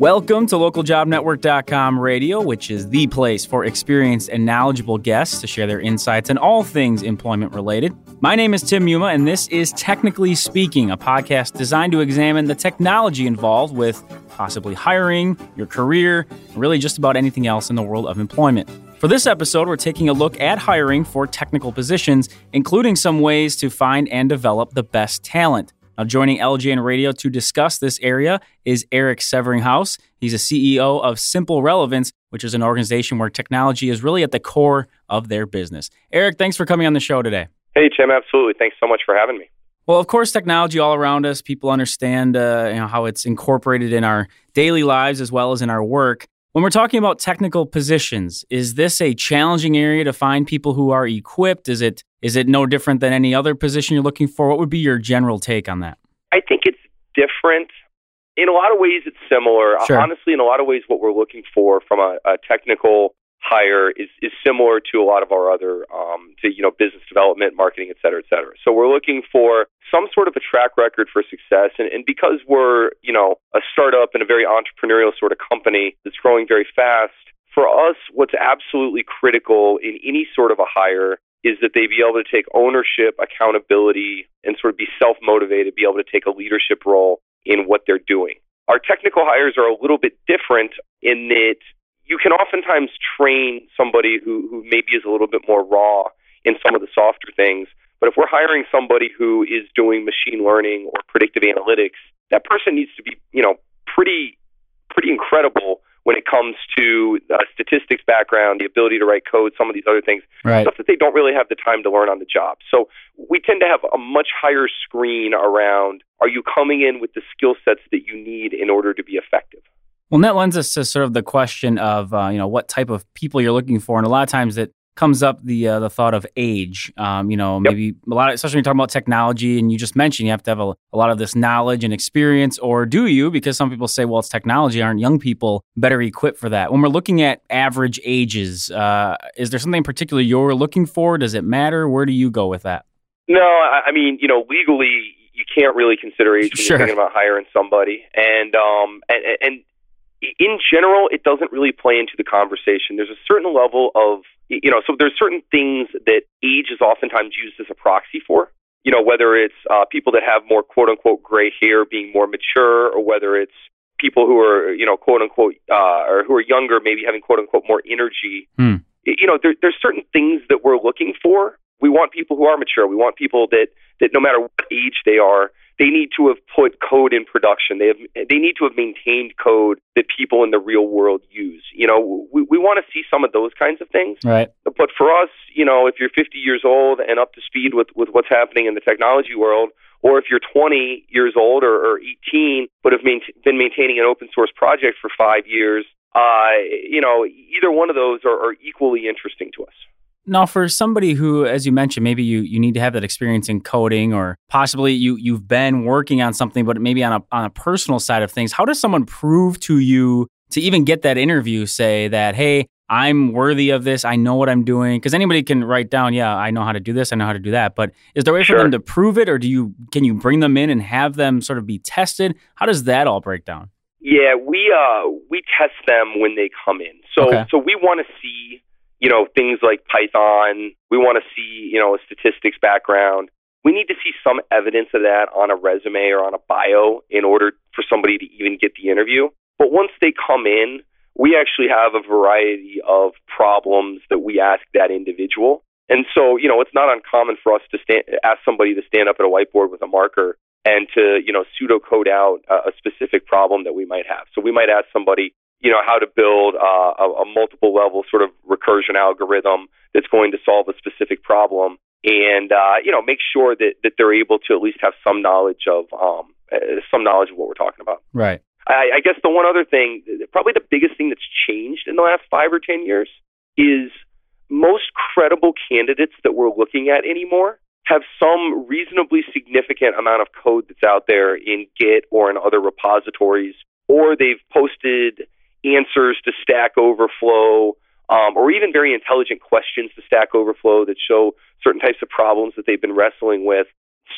Welcome to localjobnetwork.com radio, which is the place for experienced and knowledgeable guests to share their insights on all things employment related. My name is Tim Muma, and this is Technically Speaking, a podcast designed to examine the technology involved with possibly hiring, your career, and really just about anything else in the world of employment. For this episode, we're taking a look at hiring for technical positions, including some ways to find and develop the best talent. Now, joining LJN Radio to discuss this area is Eric Severinghaus. He's a CEO of Simple Relevance, which is an organization where technology is really at the core of their business. Eric, thanks for coming on the show today. Hey, Tim, absolutely. Thanks so much for having me. Well, of course, technology all around us. People understand uh, you know, how it's incorporated in our daily lives as well as in our work. When we're talking about technical positions, is this a challenging area to find people who are equipped? Is it is it no different than any other position you're looking for? What would be your general take on that? I think it's different. In a lot of ways, it's similar. Sure. Honestly, in a lot of ways, what we're looking for from a, a technical hire is, is similar to a lot of our other, um, to you know, business development, marketing, et cetera, et cetera. So we're looking for some sort of a track record for success, and, and because we're you know a startup and a very entrepreneurial sort of company that's growing very fast. For us, what's absolutely critical in any sort of a hire is that they be able to take ownership, accountability, and sort of be self motivated, be able to take a leadership role in what they're doing. Our technical hires are a little bit different in that you can oftentimes train somebody who, who maybe is a little bit more raw in some of the softer things. But if we're hiring somebody who is doing machine learning or predictive analytics, that person needs to be, you know, pretty pretty incredible when it comes to uh, statistics background, the ability to write code, some of these other things, Right. stuff that they don't really have the time to learn on the job. So we tend to have a much higher screen around are you coming in with the skill sets that you need in order to be effective? Well, and that lends us to sort of the question of uh, you know what type of people you're looking for, and a lot of times it comes up the uh, the thought of age. Um, you know, Yep. maybe a lot, of, especially when you're talking about technology, and you just mentioned you have to have a, a lot of this knowledge and experience, or do you? Because some people say, well, it's technology. Aren't young people better equipped for that? When we're looking at average ages, uh, is there something in particular you're looking for? Does it matter? Where do you go with that? No, I, I mean, you know, legally you can't really consider age when Sure. you're thinking about hiring somebody, and um, and, and in general, it doesn't really play into the conversation. There's a certain level of, you know, so there's certain things that age is oftentimes used as a proxy for. You know, whether it's uh, people that have more quote unquote gray hair being more mature, or whether it's people who are, you know, quote unquote, uh, or who are younger, maybe having quote unquote more energy. Hmm. You know, there, there's certain things that we're looking for. We want people who are mature. We want people that that no matter what age they are, they need to have put code in production. They have they need to have maintained code that people in the real world use. You know, we, we want to see some of those kinds of things. Right. But for us, you know, if you're 50 years old and up to speed with, with what's happening in the technology world, or if you're 20 years old or, or 18 but have main, been maintaining an open source project for five years, uh, you know, either one of those are, are equally interesting to us. Now, for somebody who, as you mentioned, maybe you, you need to have that experience in coding, or possibly you you've been working on something, but maybe on a on a personal side of things. How does someone prove to you to even get that interview? Say that, hey, I'm worthy of this. I know what I'm doing. Because anybody can write down, yeah, I know how to do this. I know how to do that. But is there a way for them to prove it, or do you can you bring them in and have them sort of be tested? How does that all break down? Yeah, we uh we test them when they come in. So Okay. so we want to see you know things like Python. We want to see you know a statistics background. We need to see some evidence of that on a resume or on a bio in order for somebody to even get the interview. But once they come in, we actually have a variety of problems that we ask that individual. And so, you know, it's not uncommon for us to stand, ask somebody to stand up at a whiteboard with a marker and to, you know, pseudocode out a, a specific problem that we might have. So we might ask somebody, you know, how to build uh, a, a multiple level sort of recursion algorithm that's going to solve a specific problem and, uh, you know, make sure that, that they're able to at least have some knowledge of, um, uh, some knowledge of what we're talking about. Right. I, I guess the one other thing, probably the biggest thing that's changed in the last five or 10 years is most credible candidates that we're looking at anymore have some reasonably significant amount of code that's out there in Git or in other repositories, or they've posted answers to Stack Overflow, um, or even very intelligent questions to Stack Overflow that show certain types of problems that they've been wrestling with.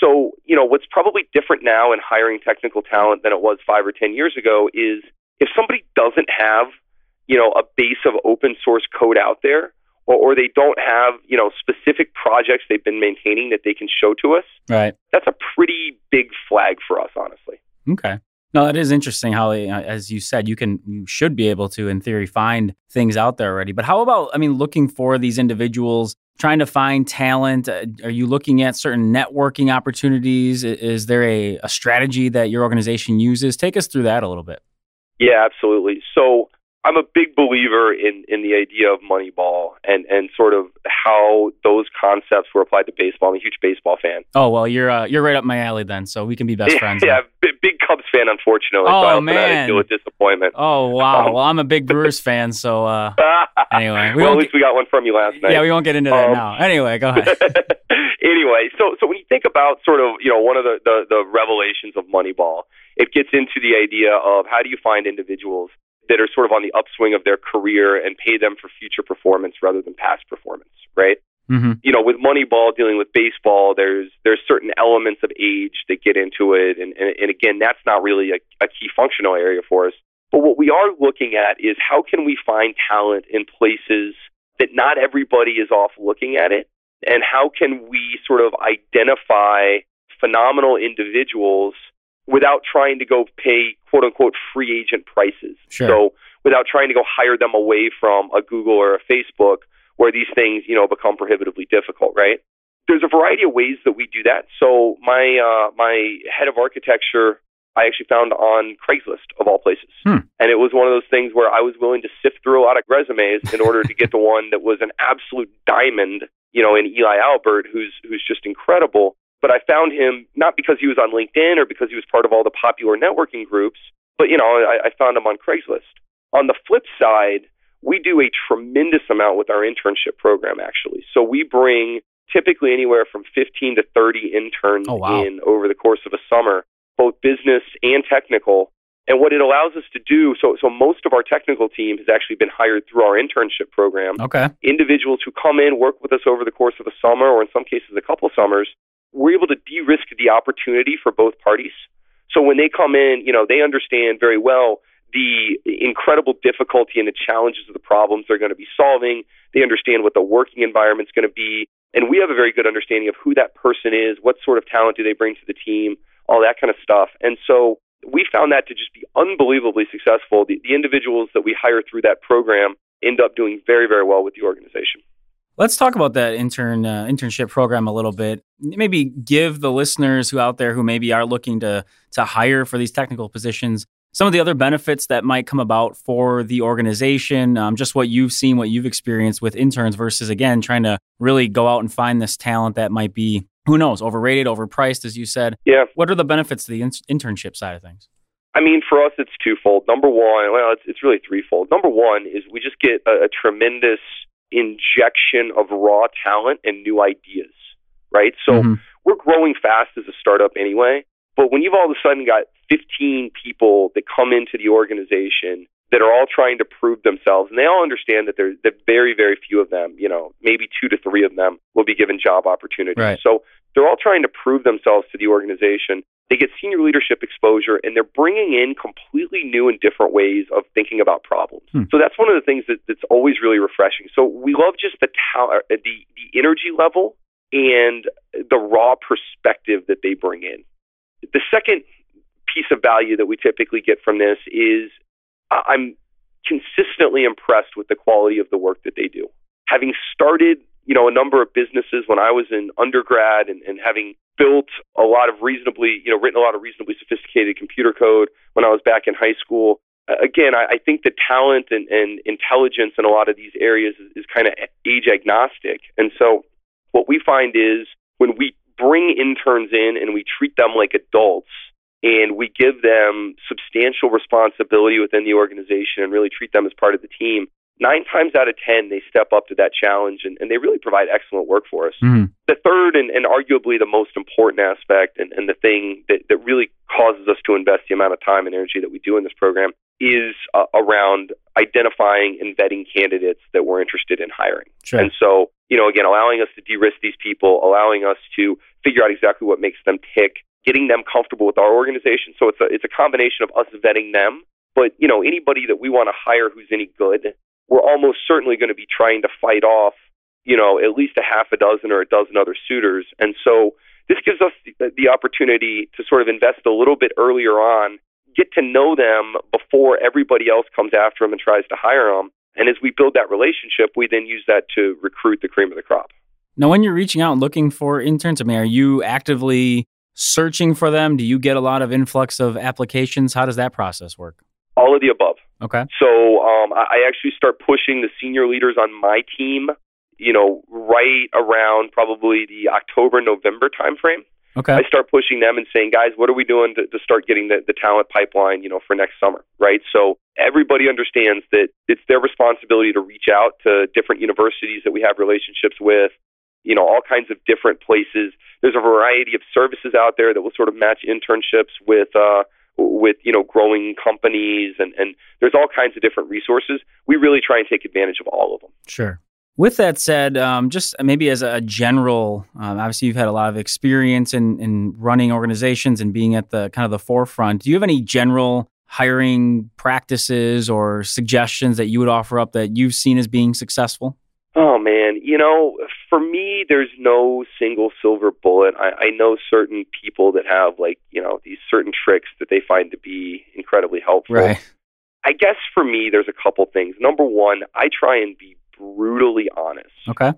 So, you know, what's probably different now in hiring technical talent than it was five or 10 years ago is if somebody doesn't have, you know, a base of open source code out there, or, or they don't have, you know, specific projects they've been maintaining that they can show to us, right? That's a pretty big flag for us, honestly. Okay. No, that is interesting. How, uh, as you said, you can, you should be able to, in theory, find things out there already. But how about, I mean, looking for these individuals, trying to find talent? Uh, are you looking at certain networking opportunities? Is there a, a strategy that your organization uses? Take us through that a little bit. Yeah, absolutely. So I'm a big believer in, in the idea of Moneyball and, and sort of how those concepts were applied to baseball. I'm a huge baseball fan. Oh well, you're uh, you're right up my alley then, so we can be best friends. yeah, big, big, Cubs fan, unfortunately. Oh so man, deal with disappointment. Oh wow. Um, well, I'm a big Brewers fan, so uh, anyway, we well, at least get, we got one from you last night. Yeah, we won't get into that um, now. Anyway, go ahead. anyway, so so when you think about sort of you know one of the, the the revelations of Moneyball, it gets into the idea of how do you find individuals that are sort of on the upswing of their career and pay them for future performance rather than past performance, right? Mm-hmm. You know, with Moneyball dealing with baseball, there's there's certain elements of age that get into it, and and, and again, that's not really a, a key functional area for us. But what we are looking at is how can we find talent in places that not everybody is off looking at it, and how can we sort of identify phenomenal individuals without trying to go pay quote unquote free agent prices. Sure. So without trying to go hire them away from a Google or a Facebook where these things, you know, become prohibitively difficult, right? There's a variety of ways that we do that. So my uh, my head of architecture I actually found on Craigslist of all places. Hmm. And it was one of those things where I was willing to sift through a lot of resumes in order to get the one that was an absolute diamond, you know, in Eli Albert, who's who's just incredible. But I found him not because he was on LinkedIn or because he was part of all the popular networking groups, but you know, I, I found him on Craigslist. On the flip side, we do a tremendous amount with our internship program actually. So we bring typically anywhere from 15 to 30 interns oh, wow. in over the course of a summer, both business and technical. And what it allows us to do, so so most of our technical team has actually been hired through our internship program. Okay. Individuals who come in, work with us over the course of a summer, or in some cases a couple summers, we're able to de-risk the opportunity for both parties. So when they come in, you know, they understand very well the incredible difficulty and the challenges of the problems they're going to be solving. They understand what the working environment's going to be. And we have a very good understanding of who that person is, what sort of talent do they bring to the team, all that kind of stuff. And so we found that to just be unbelievably successful. The, the individuals that we hire through that program end up doing very, very well with the organization. Let's talk about that intern uh, internship program a little bit. Maybe give the listeners who out there who maybe are looking to to hire for these technical positions some of the other benefits that might come about for the organization. Um, just what you've seen, what you've experienced with interns versus again trying to really go out and find this talent that might be who knows overrated, overpriced, as you said. Yeah. What are the benefits to the in- internship side of things? I mean, for us, it's twofold. Number one, well, it's, it's really threefold. Number one is we just get a, a tremendous injection of raw talent and new ideas, right? So mm-hmm. we're growing fast as a startup anyway. But when you've all of a sudden got 15 people that come into the organization that are all trying to prove themselves, and they all understand that there's that very, very few of them, you know, maybe two to three of them will be given job opportunities. Right. So they're all trying to prove themselves to the organization. They get senior leadership exposure, and they're bringing in completely new and different ways of thinking about problems. Hmm. So that's one of the things that, that's always really refreshing. So we love just the ta- the the energy level and the raw perspective that they bring in. The second piece of value that we typically get from this is I'm consistently impressed with the quality of the work that they do. Having started, you know, a number of businesses when I was in undergrad and, and having built a lot of reasonably, you know, written a lot of reasonably sophisticated computer code when I was back in high school. Uh, again, I, I think the talent and, and intelligence in a lot of these areas is, is kind of age agnostic. And so what we find is when we bring interns in and we treat them like adults and we give them substantial responsibility within the organization and really treat them as part of the team, nine times out of 10, they step up to that challenge and, and they really provide excellent work for us. Mm-hmm. The third and, and arguably the most important aspect and, and the thing that, that really causes us to invest the amount of time and energy that we do in this program is uh, around identifying and vetting candidates that we're interested in hiring. Sure. And so, you know, again, allowing us to de-risk these people, allowing us to figure out exactly what makes them tick, getting them comfortable with our organization. So it's a it's a combination of us vetting them But, you know, anybody that we want to hire who's any good, we're almost certainly going to be trying to fight off, you know, at least a half a dozen or a dozen other suitors. And so this gives us the, the opportunity to sort of invest a little bit earlier on, get to know them before everybody else comes after them and tries to hire them. And as we build that relationship, we then use that to recruit the cream of the crop. Now, when you're reaching out and looking for interns, I mean, are you actively searching for them? Do you get a lot of influx of applications? How does that process work? All of the above. Okay. So um, I actually start pushing the senior leaders on my team, you know, right around probably the October, November timeframe. Okay. I start pushing them and saying, guys, what are we doing to, to start getting the, the talent pipeline, you know, for next summer, right? So everybody understands that it's their responsibility to reach out to different universities that we have relationships with, you know, all kinds of different places. There's a variety of services out there that will sort of match internships with, uh, with you know growing companies and and there's all kinds of different resources we really try and take advantage of all of them sure with that said, um, just maybe as a general, um, obviously you've had a lot of experience in, in running organizations and being at the kind of the forefront. Do you have any general hiring practices or suggestions that you would offer up that you've seen as being successful? Oh man, you know, for me, there's no single silver bullet. I, I know certain people that have like you know these certain tricks that they find to be incredibly helpful. Right. I guess for me, there's a couple things. Number one, I try and be brutally honest. Okay.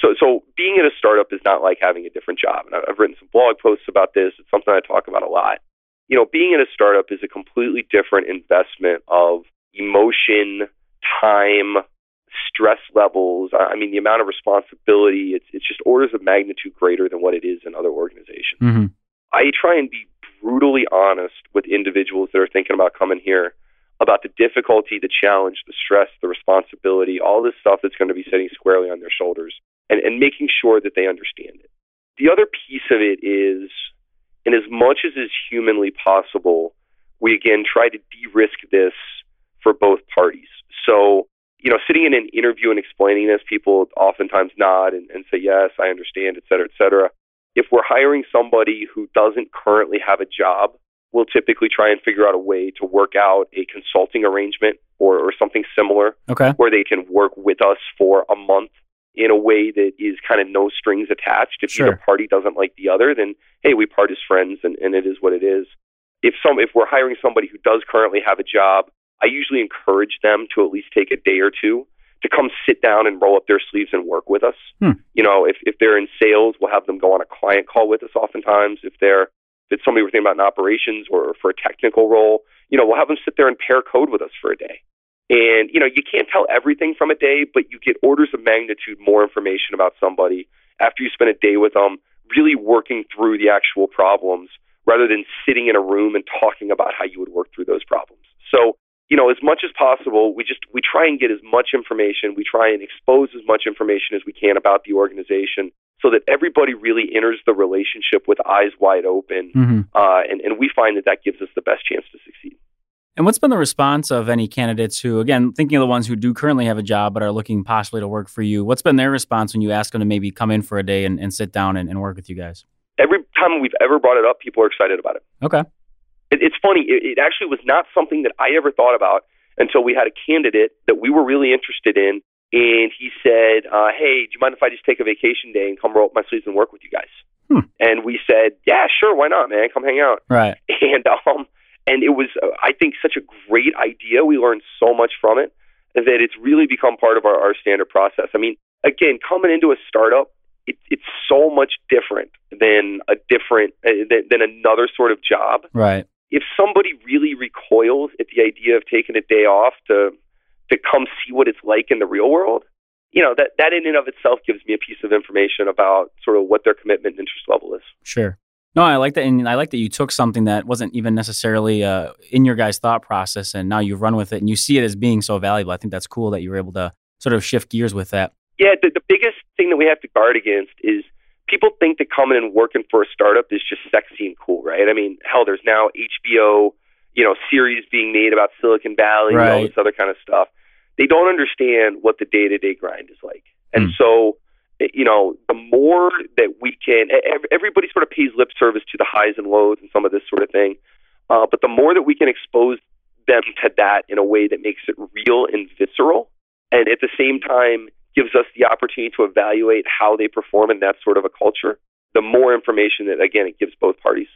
So, so being at a startup is not like having a different job. And I've written some blog posts about this. It's something I talk about a lot. You know, being at a startup is a completely different investment of emotion, time, stress levels. I mean, the amount of responsibility. It's it's just orders of magnitude greater than what it is in other organizations. Mm-hmm. I try and be brutally honest with individuals that are thinking about coming here about the difficulty, the challenge, the stress, the responsibility, all this stuff that's going to be sitting squarely on their shoulders, and, and making sure that they understand it. The other piece of it is, in as much as is humanly possible, we again try to de risk this for both parties. So, you know, sitting in an interview and explaining this, people oftentimes nod and, and say, yes, I understand, et cetera, et cetera. If we're hiring somebody who doesn't currently have a job, we'll typically try and figure out a way to work out a consulting arrangement or, or something similar okay. where they can work with us for a month in a way that is kind of no strings attached. If Sure. either party doesn't like the other, then hey, we part as friends and, and it is what it is. If some if we're hiring somebody who does currently have a job, I usually encourage them to at least take a day or two to come sit down and roll up their sleeves and work with us. Hmm. You know, if if they're in sales, we'll have them go on a client call with us oftentimes. If they're if it's somebody we're thinking about in operations or for a technical role, you know, we'll have them sit there and pair code with us for a day. And, you know, you can't tell everything from a day, but you get orders of magnitude more information about somebody after you spend a day with them, really working through the actual problems rather than sitting in a room and talking about how you would work through those problems. So, you know, as much as possible, we just we try and get as much information, we try and expose as much information as we can about the organization so that everybody really enters the relationship with eyes wide open. Mm-hmm. Uh, and, and we find that that gives us the best chance to succeed. And what's been the response of any candidates who, again, thinking of the ones who do currently have a job but are looking possibly to work for you? What's been their response when you ask them to maybe come in for a day and, and sit down and, and work with you guys? Every time we've ever brought it up, people are excited about it. Okay. It it's funny. It, it actually was not something that I ever thought about until we had a candidate that we were really interested in. And he said, uh, Hey, do you mind if I just take a vacation day and come roll up my sleeves and work with you guys? Hmm. And we said, Yeah, sure. Why not, man? Come hang out. Right. and um and it was uh, I think such a great idea. We learned so much from it that it's really become part of our, our standard process. I mean, again, coming into a startup, it, it's so much different than a different uh, than, than another sort of job. Right. If somebody really recoils at the idea of taking a day off to to come see what it's like in the real world, you know that that in and of itself gives me a piece of information about sort of what their commitment and interest level is. Sure. No, I like that, and I like that you took something that wasn't even necessarily uh, in your guys' thought process, and now you've run with it, and you see it as being so valuable. I think that's cool that you were able to sort of shift gears with that. Yeah, the, the biggest thing that we have to guard against is people think that coming and working for a startup is just sexy and cool, right? I mean, hell, there's now HBO, you know, series being made about Silicon Valley and all this other kind of stuff. They don't understand what the day to day grind is like. And Hmm. so, eh, you know, the more that we can, ev- everybody sort of pays lip service to the highs and lows and some of this sort of thing. Uh, but the more that we can expose them to that in a way that makes it real and visceral, and at the same time gives us the opportunity to evaluate how they perform in that sort of a culture, the more information that, again, it gives both parties.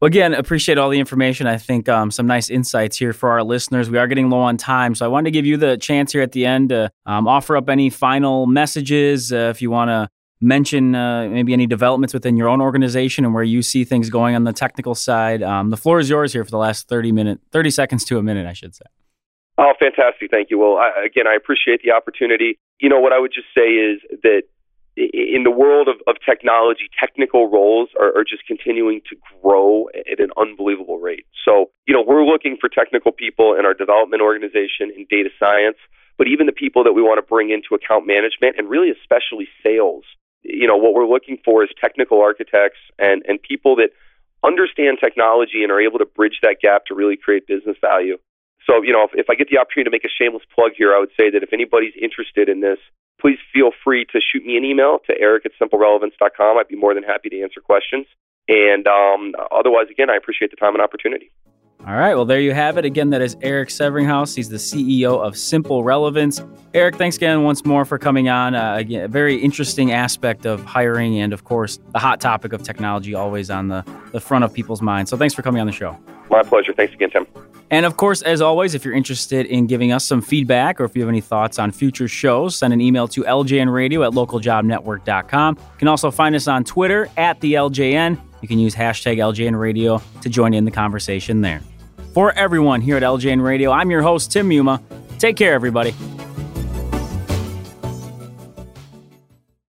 Well, again, appreciate all the information. I think um, some nice insights here for our listeners. We are getting low on time, so I wanted to give you the chance here at the end to um, offer up any final messages. Uh, if you want to mention uh, maybe any developments within your own organization and where you see things going on the technical side, um, the floor is yours here for the last thirty minute, thirty seconds to a minute, I should say. Oh, fantastic! Thank you. Well, I, again, I appreciate the opportunity. You know, what I would just say is that in the world of, of technology, technical roles are, are, just continuing to grow at an unbelievable rate. So, you know, we're looking for technical people in our development organization in data science, but even the people that we want to bring into account management and really especially sales. You know, what we're looking for is technical architects and, and people that understand technology and are able to bridge that gap to really create business value. So, you know, if, if I get the opportunity to make a shameless plug here, I would say that if anybody's interested in this, please feel free to shoot me an email to eric at simplerelevance.com. I'd be more than happy to answer questions. And um, otherwise, again, I appreciate the time and opportunity. All right. Well, there you have it. Again, that is Eric Severinghaus. He's the CEO of Simple Relevance. Eric, thanks again once more for coming on. Uh, again, a very interesting aspect of hiring and, of course, the hot topic of technology always on the, the front of people's minds. So thanks for coming on the show. My pleasure. Thanks again, Tim. And of course, as always, if you're interested in giving us some feedback or if you have any thoughts on future shows, send an email to ljnradio at localjobnetwork.com. You can also find us on Twitter at the LJN. You can use hashtag LJNradio to join in the conversation there. For everyone here at LJN Radio, I'm your host, Tim Muma. Take care, everybody.